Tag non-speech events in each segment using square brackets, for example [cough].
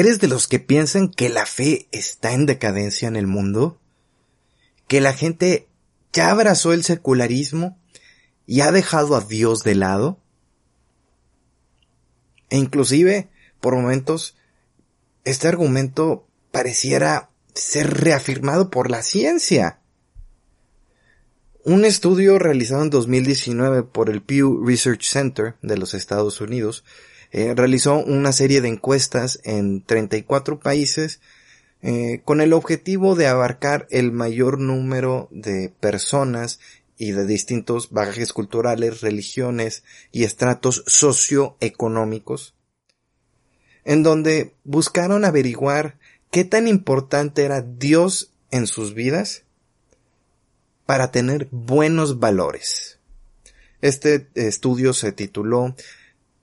¿Eres de los que piensan que la fe está en decadencia en el mundo? ¿Que la gente ya abrazó el secularismo y ha dejado a Dios de lado? E inclusive, por momentos, este argumento pareciera ser reafirmado por la ciencia. Un estudio realizado en 2019 por el Pew Research Center de los Estados Unidos eh, realizó una serie de encuestas en 34 países eh, con el objetivo de abarcar el mayor número de personas y de distintos bagajes culturales, religiones y estratos socioeconómicos, en donde buscaron averiguar qué tan importante era Dios en sus vidas para tener buenos valores. Este estudio se tituló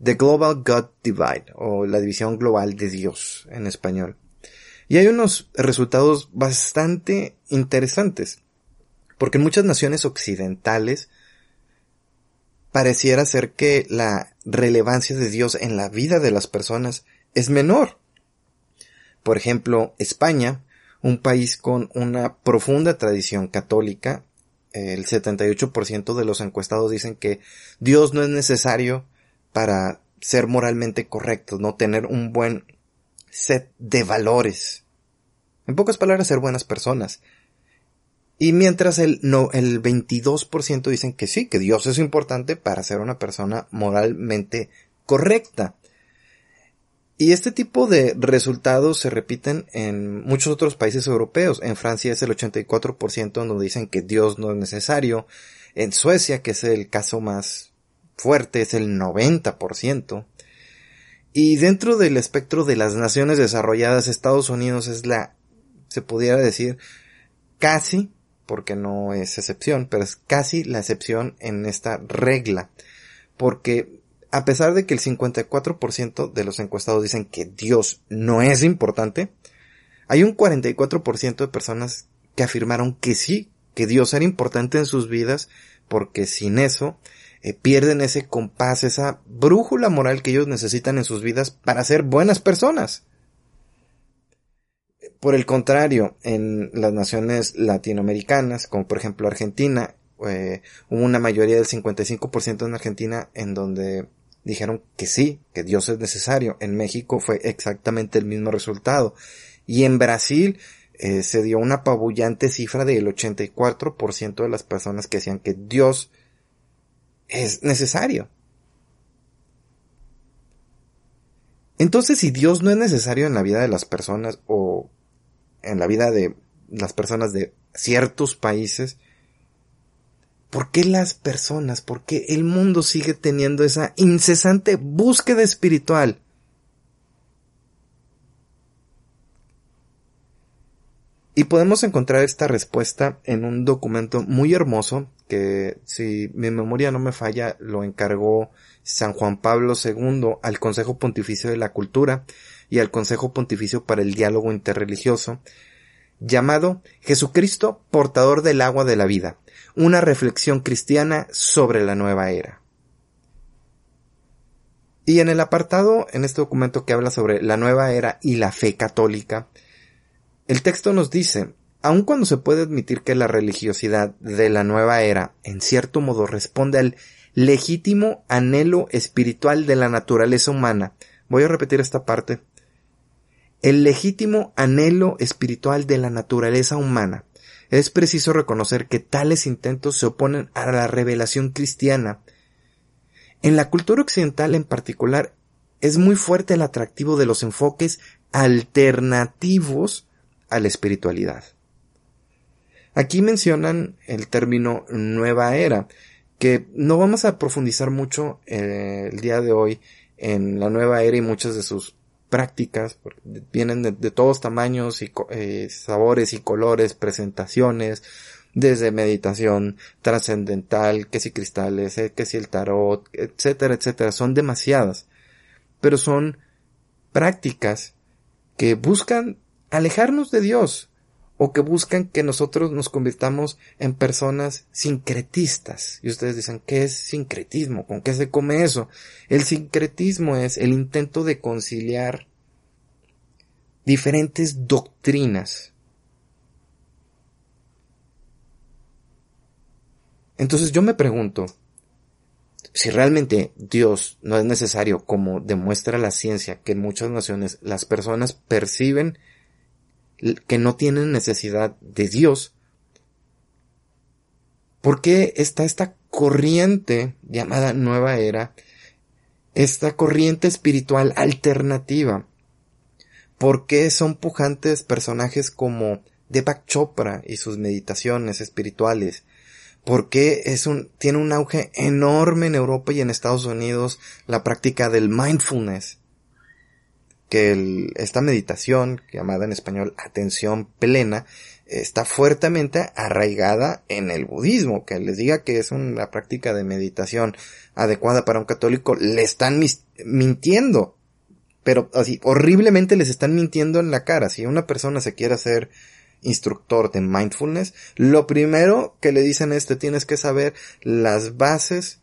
The Global God Divide o la división global de Dios en español. Y hay unos resultados bastante interesantes, porque en muchas naciones occidentales pareciera ser que la relevancia de Dios en la vida de las personas es menor. Por ejemplo, España, un país con una profunda tradición católica, el 78% de los encuestados dicen que Dios no es necesario para ser moralmente correcto, no tener un buen set de valores. En pocas palabras, ser buenas personas. Y mientras el, no, el 22% dicen que sí, que Dios es importante para ser una persona moralmente correcta. Y este tipo de resultados se repiten en muchos otros países europeos. En Francia es el 84% donde dicen que Dios no es necesario. En Suecia, que es el caso más fuerte, es el 90%. Y dentro del espectro de las naciones desarrolladas, Estados Unidos es la, se pudiera decir, casi, porque no es excepción, pero es casi la excepción en esta regla. Porque a pesar de que el 54% de los encuestados dicen que Dios no es importante, hay un 44% de personas que afirmaron que sí, que Dios era importante en sus vidas, porque sin eso eh, pierden ese compás, esa brújula moral que ellos necesitan en sus vidas para ser buenas personas. Por el contrario, en las naciones latinoamericanas, como por ejemplo Argentina, eh, hubo una mayoría del 55% en Argentina en donde dijeron que sí, que Dios es necesario. En México fue exactamente el mismo resultado. Y en Brasil eh, se dio una apabullante cifra del 84% de las personas que decían que Dios es necesario. Entonces, si Dios no es necesario en la vida de las personas o en la vida de las personas de ciertos países, ¿Por qué las personas, por qué el mundo sigue teniendo esa incesante búsqueda espiritual? Y podemos encontrar esta respuesta en un documento muy hermoso que, si mi memoria no me falla, lo encargó San Juan Pablo II al Consejo Pontificio de la Cultura y al Consejo Pontificio para el Diálogo Interreligioso, llamado Jesucristo, portador del agua de la vida, una reflexión cristiana sobre la nueva era. Y en el apartado, en este documento que habla sobre la nueva era y la fe católica, el texto nos dice, aun cuando se puede admitir que la religiosidad de la nueva era, en cierto modo, responde al legítimo anhelo espiritual de la naturaleza humana, voy a repetir esta parte, el legítimo anhelo espiritual de la naturaleza humana, es preciso reconocer que tales intentos se oponen a la revelación cristiana. En la cultura occidental en particular es muy fuerte el atractivo de los enfoques alternativos a la espiritualidad. Aquí mencionan el término nueva era, que no vamos a profundizar mucho eh, el día de hoy en la nueva era y muchas de sus prácticas, vienen de, todos tamaños y eh, sabores y colores, presentaciones, desde meditación trascendental, que si cristales, eh, que si el tarot, etcétera, etcétera, son demasiadas, pero son prácticas que buscan alejarnos de Dios o que buscan que nosotros nos convirtamos en personas sincretistas. Y ustedes dicen, ¿qué es sincretismo? ¿Con qué se come eso? El sincretismo es el intento de conciliar diferentes doctrinas. Entonces yo me pregunto, si realmente Dios no es necesario, como demuestra la ciencia, que en muchas naciones las personas perciben que no tienen necesidad de Dios, ¿por qué está esta corriente llamada nueva era, esta corriente espiritual alternativa? ¿Por qué son pujantes personajes como Deepak Chopra y sus meditaciones espirituales? porque es un, tiene un auge enorme en Europa y en Estados Unidos la práctica del mindfulness. Que esta meditación, llamada en español atención plena, está fuertemente arraigada en el budismo. Que les diga que es una práctica de meditación adecuada para un católico, le están mintiendo. Pero así, horriblemente les están mintiendo en la cara. Si una persona se quiere hacer instructor de mindfulness, lo primero que le dicen es que tienes que saber las bases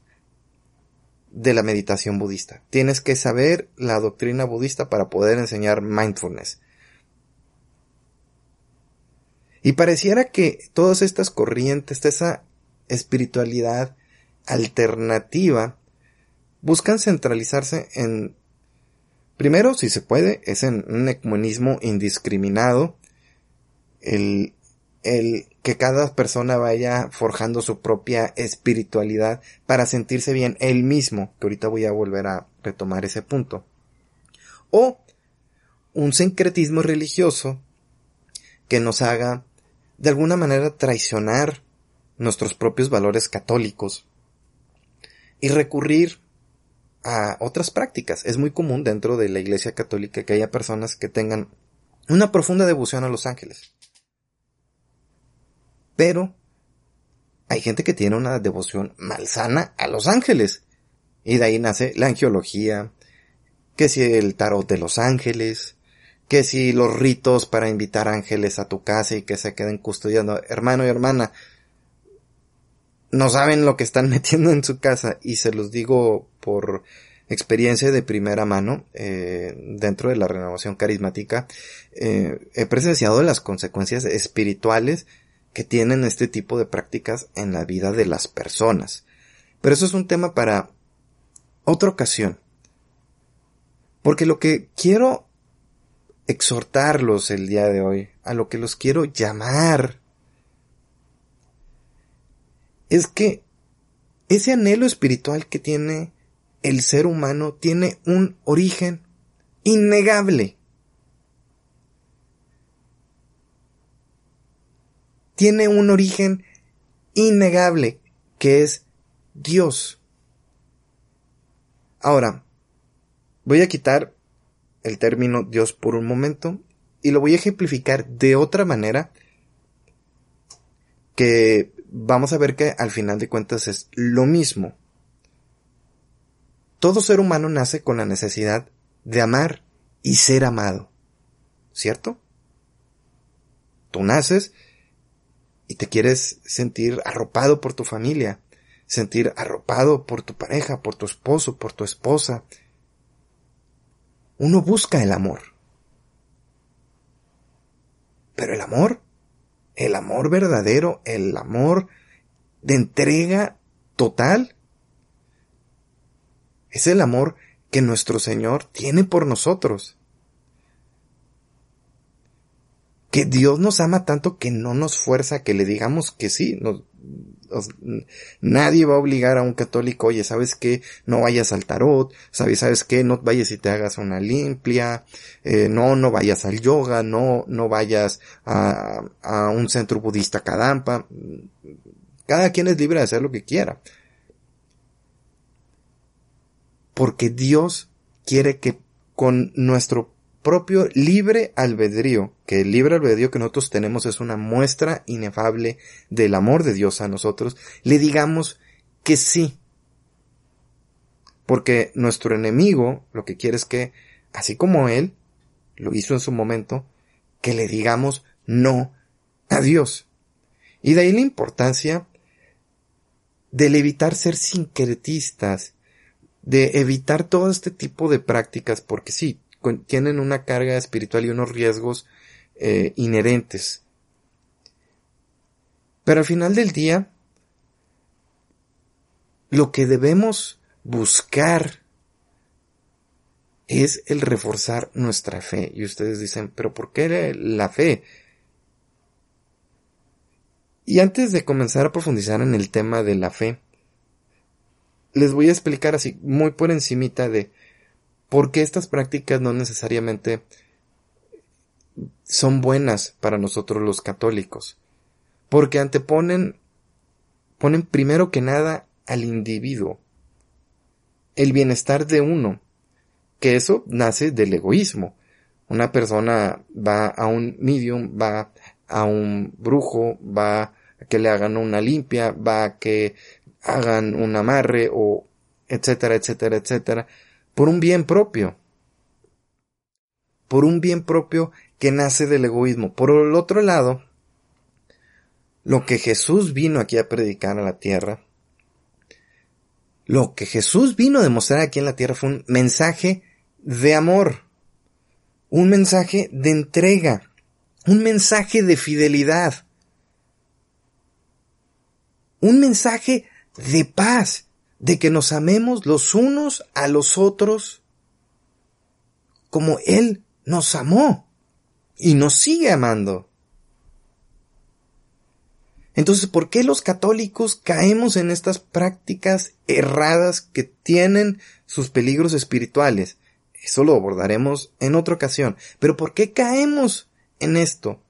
de la meditación budista. Tienes que saber la doctrina budista para poder enseñar mindfulness. Y pareciera que todas estas corrientes, esa espiritualidad alternativa, buscan centralizarse en, primero, si se puede, es en un ecumenismo indiscriminado, el, el que cada persona vaya forjando su propia espiritualidad para sentirse bien él mismo, que ahorita voy a volver a retomar ese punto. O un sincretismo religioso que nos haga de alguna manera traicionar nuestros propios valores católicos y recurrir a otras prácticas. Es muy común dentro de la Iglesia Católica que haya personas que tengan una profunda devoción a los ángeles. Pero hay gente que tiene una devoción malsana a los ángeles. Y de ahí nace la angiología, que si el tarot de los ángeles, que si los ritos para invitar ángeles a tu casa y que se queden custodiando. Hermano y hermana, no saben lo que están [laughs] metiendo en su casa y se los digo por experiencia de primera mano eh, dentro de la renovación carismática. Eh, he presenciado las consecuencias espirituales que tienen este tipo de prácticas en la vida de las personas. Pero eso es un tema para otra ocasión. Porque lo que quiero exhortarlos el día de hoy, a lo que los quiero llamar, es que ese anhelo espiritual que tiene el ser humano tiene un origen innegable. Tiene un origen innegable, que es Dios. Ahora, voy a quitar el término Dios por un momento y lo voy a ejemplificar de otra manera que vamos a ver que al final de cuentas es lo mismo. Todo ser humano nace con la necesidad de amar y ser amado. ¿Cierto? Tú naces y te quieres sentir arropado por tu familia, sentir arropado por tu pareja, por tu esposo, por tu esposa. Uno busca el amor. Pero el amor, el amor verdadero, el amor de entrega total, es el amor que nuestro Señor tiene por nosotros. Que Dios nos ama tanto que no nos fuerza que le digamos que sí. nadie va a obligar a un católico, oye, ¿sabes qué? No vayas al tarot, ¿sabes, sabes qué? No vayas y te hagas una limpia, eh, no, no vayas al yoga, no, no vayas a, a un centro budista Kadampa. Cada quien es libre de hacer lo que quiera. Porque Dios quiere que con nuestro propio libre albedrío, que el libre albedrío que nosotros tenemos es una muestra inefable del amor de Dios a nosotros, le digamos que sí. Porque nuestro enemigo lo que quiere es que, así como él lo hizo en su momento, que le digamos no a Dios. Y de ahí la importancia del evitar ser sincretistas, de evitar todo este tipo de prácticas, porque sí, tienen una carga espiritual y unos riesgos eh, inherentes. Pero al final del día, lo que debemos buscar es el reforzar nuestra fe. Y ustedes dicen, pero ¿por qué la fe? Y antes de comenzar a profundizar en el tema de la fe, les voy a explicar así muy por encimita de por qué estas prácticas no necesariamente son buenas para nosotros los católicos. Porque anteponen, ponen primero que nada al individuo, el bienestar de uno, que eso nace del egoísmo. Una persona va a un medium, va a un brujo, va a que le hagan una limpia, va a que hagan un amarre o etcétera, etcétera, etcétera, por un bien propio. Por un bien propio que nace del egoísmo. Por el otro lado, lo que Jesús vino aquí a predicar a la tierra, lo que Jesús vino a demostrar aquí en la tierra fue un mensaje de amor, un mensaje de entrega, un mensaje de fidelidad, un mensaje de paz, de que nos amemos los unos a los otros como Él nos amó y nos sigue amando. Entonces, ¿por qué los católicos caemos en estas prácticas erradas que tienen sus peligros espirituales? Eso lo abordaremos en otra ocasión. Pero ¿por qué caemos en esto?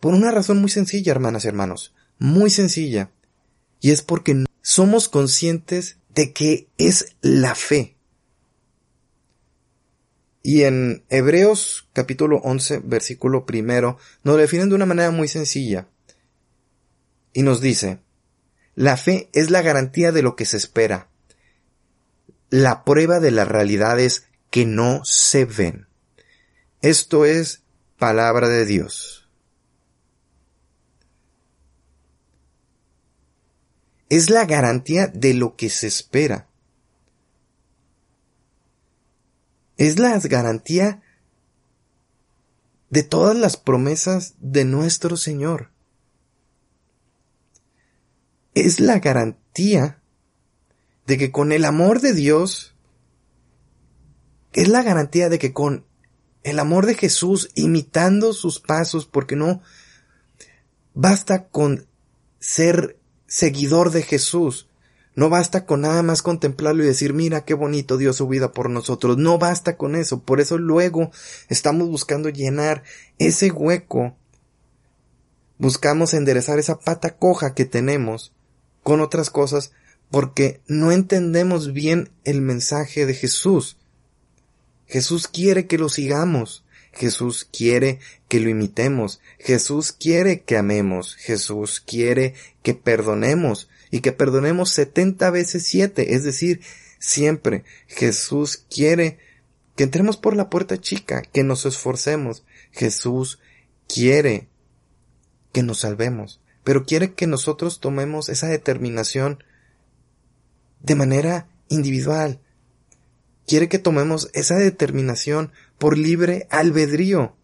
Por una razón muy sencilla, hermanas y hermanos. Muy sencilla. Y es porque somos conscientes de que es la fe y en Hebreos capítulo 11, versículo primero, nos definen de una manera muy sencilla. Y nos dice, la fe es la garantía de lo que se espera, la prueba de las realidades que no se ven. Esto es palabra de Dios. Es la garantía de lo que se espera. es la garantía de todas las promesas de nuestro Señor. Es la garantía de que con el amor de Dios, es la garantía de que con el amor de Jesús imitando sus pasos, porque no basta con ser seguidor de Jesús, no basta con nada más contemplarlo y decir, mira qué bonito dio su vida por nosotros. No basta con eso. Por eso luego estamos buscando llenar ese hueco. Buscamos enderezar esa pata coja que tenemos con otras cosas porque no entendemos bien el mensaje de Jesús. Jesús quiere que lo sigamos. Jesús quiere que lo imitemos. Jesús quiere que amemos. Jesús quiere que perdonemos y que perdonemos setenta veces siete, es decir, siempre Jesús quiere que entremos por la puerta chica, que nos esforcemos. Jesús quiere que nos salvemos, pero quiere que nosotros tomemos esa determinación de manera individual. Quiere que tomemos esa determinación por libre albedrío.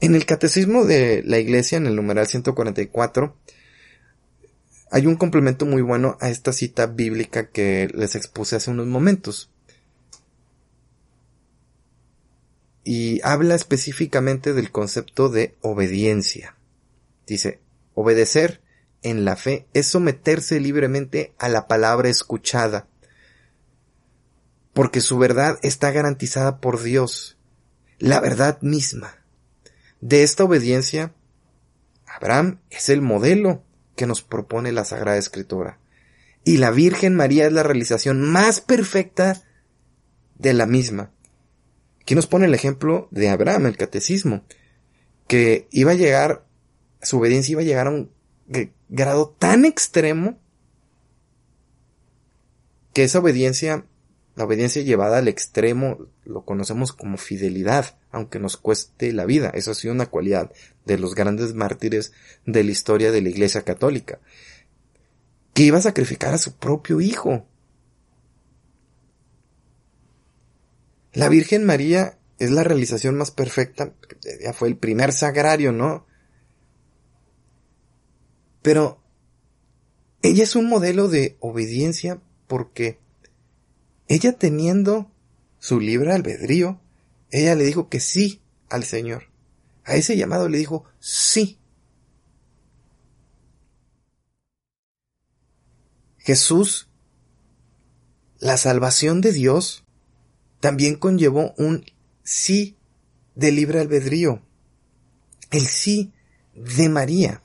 En el catecismo de la iglesia, en el numeral 144, hay un complemento muy bueno a esta cita bíblica que les expuse hace unos momentos. Y habla específicamente del concepto de obediencia. Dice, obedecer en la fe es someterse libremente a la palabra escuchada, porque su verdad está garantizada por Dios, la verdad misma. De esta obediencia, Abraham es el modelo que nos propone la Sagrada Escritura. Y la Virgen María es la realización más perfecta de la misma. Aquí nos pone el ejemplo de Abraham, el catecismo, que iba a llegar, su obediencia iba a llegar a un grado tan extremo que esa obediencia, la obediencia llevada al extremo, lo conocemos como fidelidad, aunque nos cueste la vida. Eso ha sido una cualidad de los grandes mártires de la historia de la Iglesia Católica, que iba a sacrificar a su propio hijo. La Virgen María es la realización más perfecta, ya fue el primer sagrario, ¿no? Pero ella es un modelo de obediencia porque ella teniendo su libre albedrío, ella le dijo que sí al Señor. A ese llamado le dijo sí. Jesús, la salvación de Dios, también conllevó un sí de libre albedrío. El sí de María.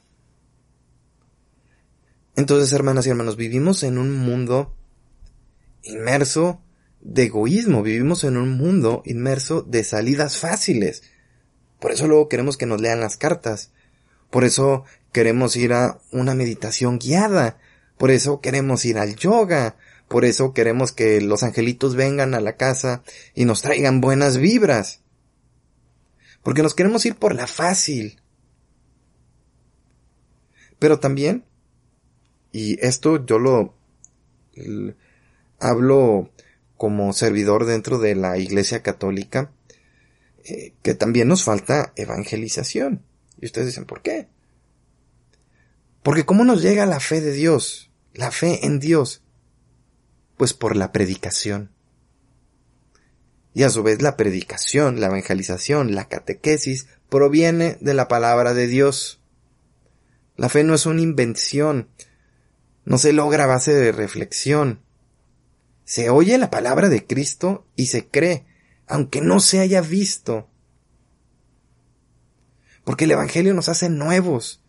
Entonces, hermanas y hermanos, vivimos en un mundo inmerso de egoísmo, vivimos en un mundo inmerso de salidas fáciles. Por eso luego queremos que nos lean las cartas. Por eso queremos ir a una meditación guiada. Por eso queremos ir al yoga. Por eso queremos que los angelitos vengan a la casa y nos traigan buenas vibras. Porque nos queremos ir por la fácil. Pero también y esto yo lo hablo como servidor dentro de la Iglesia Católica, eh, que también nos falta evangelización. Y ustedes dicen, ¿por qué? Porque ¿cómo nos llega la fe de Dios? La fe en Dios. Pues por la predicación. Y a su vez la predicación, la evangelización, la catequesis proviene de la palabra de Dios. La fe no es una invención, no se logra a base de reflexión. Se oye la palabra de Cristo y se cree, aunque no se haya visto. Porque el Evangelio nos hace nuevos.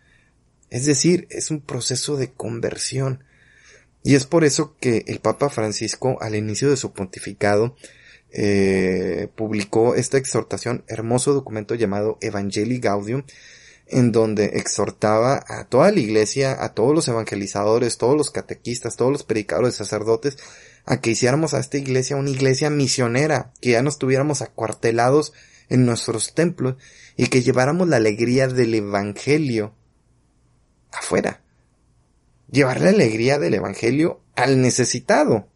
Es decir, es un proceso de conversión. Y es por eso que el Papa Francisco, al inicio de su pontificado, eh, publicó esta exhortación, hermoso documento llamado Evangelii Gaudium, en donde exhortaba a toda la iglesia, a todos los evangelizadores, todos los catequistas, todos los predicadores, sacerdotes, a que hiciéramos a esta iglesia una iglesia misionera, que ya no estuviéramos acuartelados en nuestros templos y que lleváramos la alegría del evangelio afuera. Llevar la alegría del evangelio al necesitado.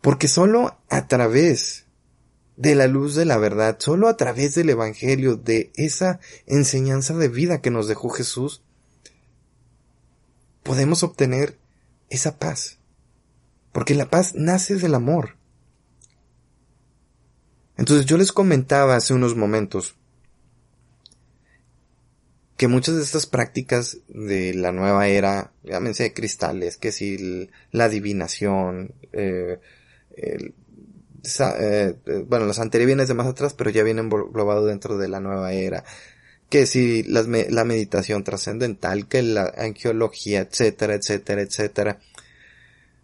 Porque solo a través de la luz de la verdad, solo a través del Evangelio, de esa enseñanza de vida que nos dejó Jesús, podemos obtener esa paz. Porque la paz nace del amor. Entonces yo les comentaba hace unos momentos que muchas de estas prácticas de la nueva era, llámense de cristales, que si la adivinación, eh, eh, eh, bueno, la santería viene de más atrás, pero ya viene englobado dentro de la nueva era. Que si la, la meditación trascendental, que la angiología, etcétera, etcétera, etcétera,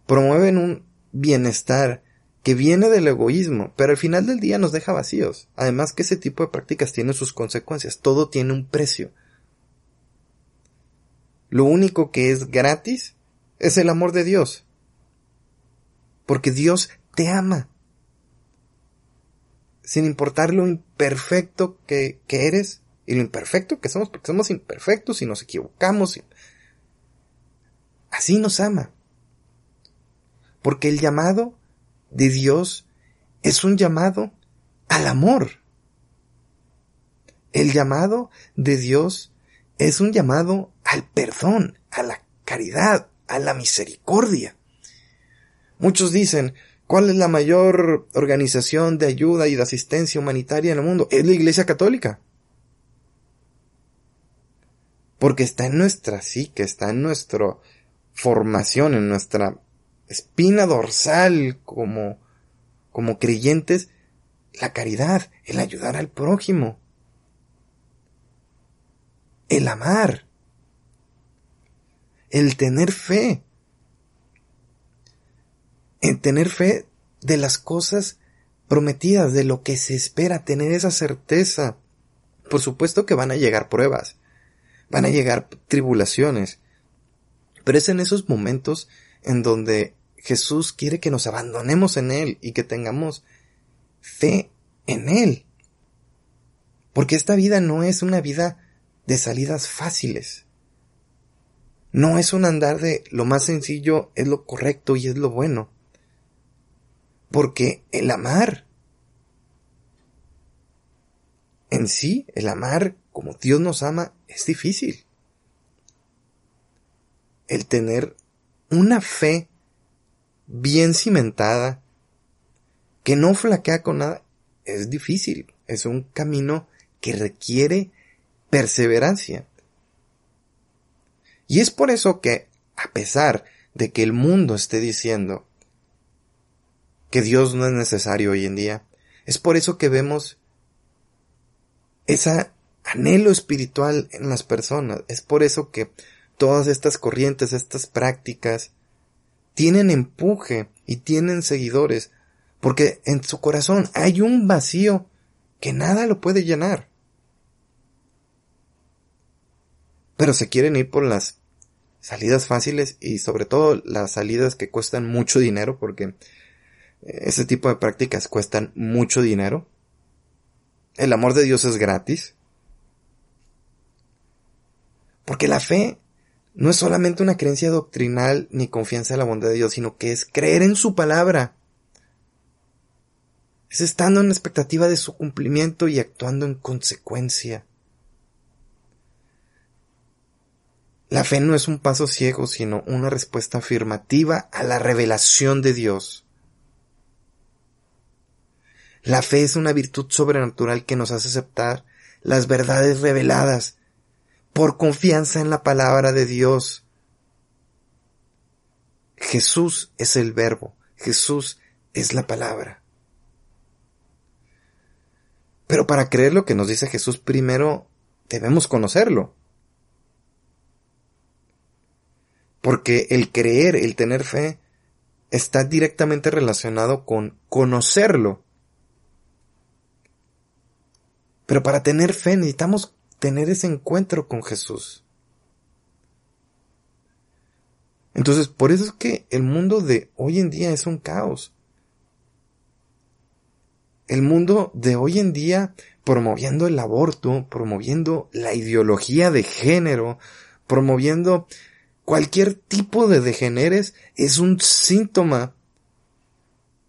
promueven un bienestar que viene del egoísmo, pero al final del día nos deja vacíos. Además que ese tipo de prácticas tiene sus consecuencias, todo tiene un precio. Lo único que es gratis es el amor de Dios. Porque Dios te ama sin importar lo imperfecto que, eres y lo imperfecto que somos, porque somos imperfectos y nos equivocamos. Así nos ama. Porque el llamado de Dios es un llamado al amor. El llamado de Dios es un llamado al perdón, a la caridad, a la misericordia. Muchos dicen, ¿Cuál es la mayor organización de ayuda y de asistencia humanitaria en el mundo? Es la Iglesia Católica. Porque está en nuestra psique, está en nuestra formación, en nuestra espina dorsal como, como creyentes, la caridad, el ayudar al prójimo, el amar, el tener fe en tener fe de las cosas prometidas, de lo que se espera, tener esa certeza. Por supuesto que van a llegar pruebas, van a llegar tribulaciones, pero es en esos momentos en donde Jesús quiere que nos abandonemos en Él y que tengamos fe en Él. Porque esta vida no es una vida de salidas fáciles. No es un andar de lo más sencillo es lo correcto y es lo bueno Porque el amar en sí, el amar como Dios nos ama, es difícil. El tener una fe bien cimentada, que no flaquea con nada, es difícil. Es un camino que requiere perseverancia. Y es por eso que, a pesar de que el mundo esté diciendo que Dios no es necesario hoy en día, es por eso que vemos ese anhelo espiritual en las personas. Es por eso que todas estas corrientes, estas prácticas, tienen empuje y tienen seguidores, porque en su corazón hay un vacío que nada lo puede llenar. Pero se quieren ir por las salidas fáciles y sobre todo las salidas que cuestan mucho dinero porque ese tipo de prácticas cuestan mucho dinero. El amor de Dios es gratis. Porque la fe no es solamente una creencia doctrinal ni confianza en la bondad de Dios, sino que es creer en su palabra. Es estando en expectativa de su cumplimiento y actuando en consecuencia. La fe no es un paso ciego, sino una respuesta afirmativa a la revelación de Dios. La fe es una virtud sobrenatural que nos hace aceptar las verdades reveladas por confianza en la palabra de Dios. Jesús es el verbo, Jesús es la palabra. Pero para creer lo que nos dice Jesús primero debemos conocerlo. Porque el creer, el tener fe, está directamente relacionado con conocerlo. Pero para tener fe necesitamos tener ese encuentro con Jesús. Entonces, por eso es que el mundo de hoy en día es un caos. El mundo de hoy en día promoviendo el aborto, promoviendo la ideología de género, promoviendo cualquier tipo de degeneres, es un síntoma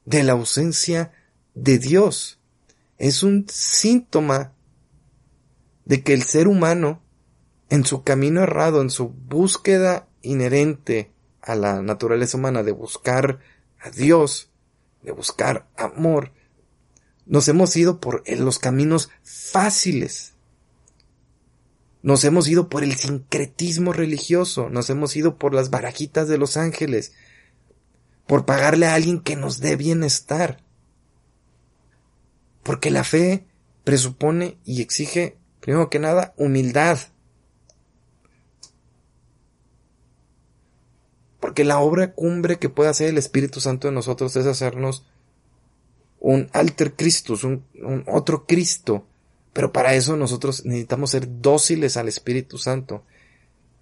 de la ausencia de Dios. Es un síntoma de que el ser humano, en su camino errado, en su búsqueda inherente a la naturaleza humana de buscar a Dios, de buscar amor, nos hemos ido por los caminos fáciles. Nos hemos ido por el sincretismo religioso, nos hemos ido por las barajitas de los ángeles, por pagarle a alguien que nos dé bienestar. Porque la fe presupone y exige Primero que nada, humildad. Porque la obra cumbre que puede hacer el Espíritu Santo en nosotros es hacernos un alter Christus, un, un otro Cristo. Pero para eso nosotros necesitamos ser dóciles al Espíritu Santo.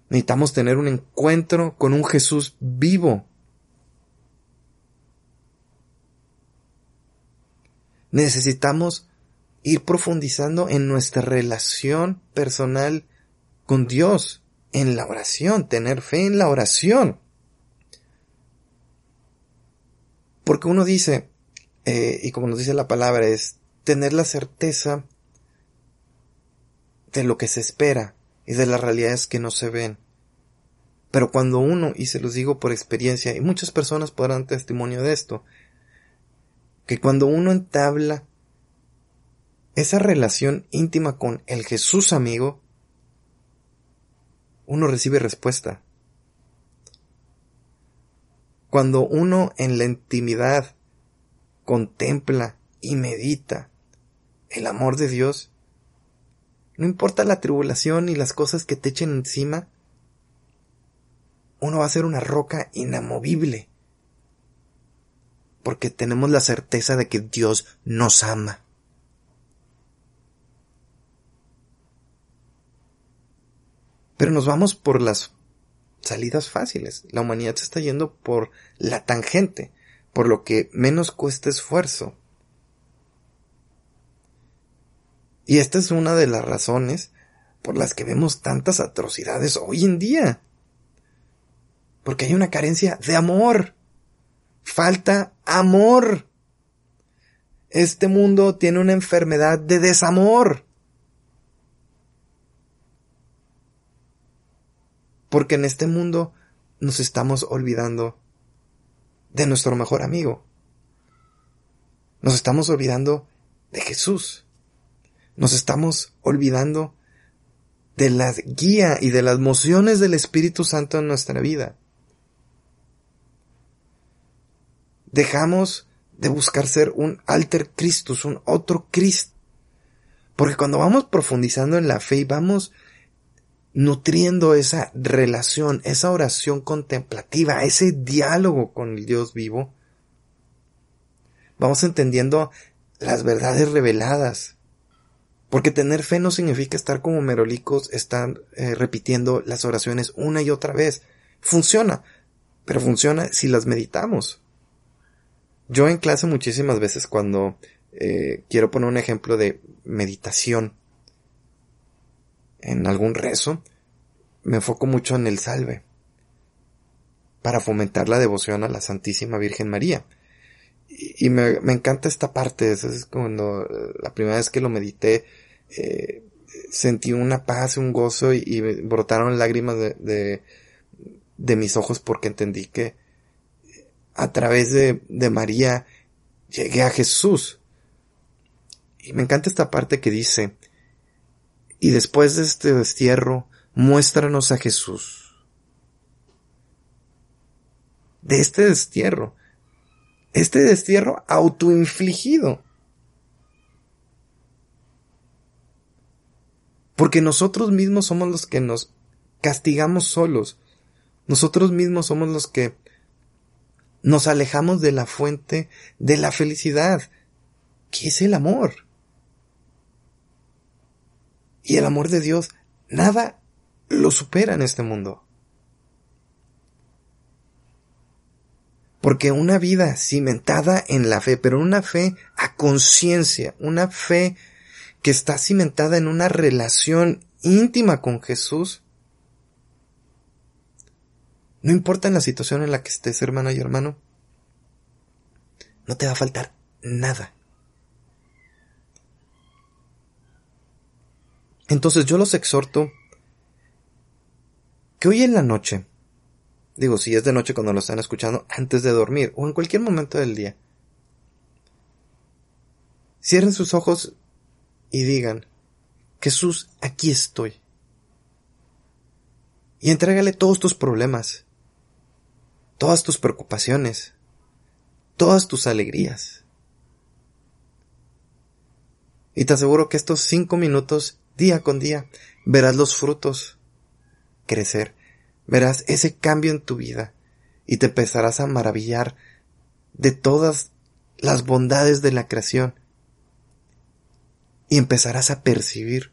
Necesitamos tener un encuentro con un Jesús vivo. Necesitamos ir profundizando en nuestra relación personal con Dios, en la oración, tener fe en la oración. Porque uno dice, eh, y como nos dice la palabra, es tener la certeza de lo que se espera y de las realidades que no se ven. Pero cuando uno, y se los digo por experiencia, y muchas personas podrán testimonio de esto, que cuando uno entabla esa relación íntima con el Jesús amigo, uno recibe respuesta. Cuando uno en la intimidad contempla y medita el amor de Dios, no importa la tribulación y las cosas que te echen encima, uno va a ser una roca inamovible, porque tenemos la certeza de que Dios nos ama. Pero nos vamos por las salidas fáciles. La humanidad se está yendo por la tangente, por lo que menos cuesta esfuerzo. Y esta es una de las razones por las que vemos tantas atrocidades hoy en día. Porque hay una carencia de amor. Falta amor. Este mundo tiene una enfermedad de desamor. Porque en este mundo nos estamos olvidando de nuestro mejor amigo. Nos estamos olvidando de Jesús. Nos estamos olvidando de la guía y de las mociones del Espíritu Santo en nuestra vida. Dejamos de buscar ser un alter Christus, un otro Cristo. Porque cuando vamos profundizando en la fe y vamos nutriendo esa relación, esa oración contemplativa, ese diálogo con el Dios vivo, vamos entendiendo las verdades reveladas. Porque tener fe no significa estar como merolicos, estar eh, repitiendo las oraciones una y otra vez. Funciona, pero funciona si las meditamos. Yo en clase muchísimas veces cuando eh, quiero poner un ejemplo de meditación en algún rezo, me enfoco mucho en el salve para fomentar la devoción a la Santísima Virgen María. Y, me, encanta esta parte, es cuando la primera vez que lo medité, eh, sentí una paz, un gozo y, brotaron lágrimas de, de mis ojos porque entendí que a través de, de María llegué a Jesús. Y me encanta esta parte que dice, y después de este destierro, muéstranos a Jesús. De este destierro. Este destierro autoinfligido. Porque nosotros mismos somos los que nos castigamos solos. Nosotros mismos somos los que nos alejamos de la fuente de la felicidad, que es el amor. Y el amor de Dios, nada lo supera en este mundo. Porque una vida cimentada en la fe, pero una fe a conciencia, una fe que está cimentada en una relación íntima con Jesús, no importa en la situación en la que estés, hermana y hermano, no te va a faltar nada. Entonces yo los exhorto que hoy en la noche, digo, si es de noche cuando lo están escuchando, antes de dormir o en cualquier momento del día, cierren sus ojos y digan, Jesús, aquí estoy. Y entrégale todos tus problemas, todas tus preocupaciones, todas tus alegrías. Y te aseguro que estos cinco minutos, día con día, verás los frutos crecer, verás ese cambio en tu vida y te empezarás a maravillar de todas las bondades de la creación y empezarás a percibir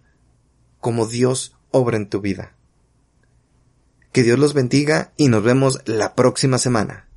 cómo Dios obra en tu vida. Que Dios los bendiga y nos vemos la próxima semana.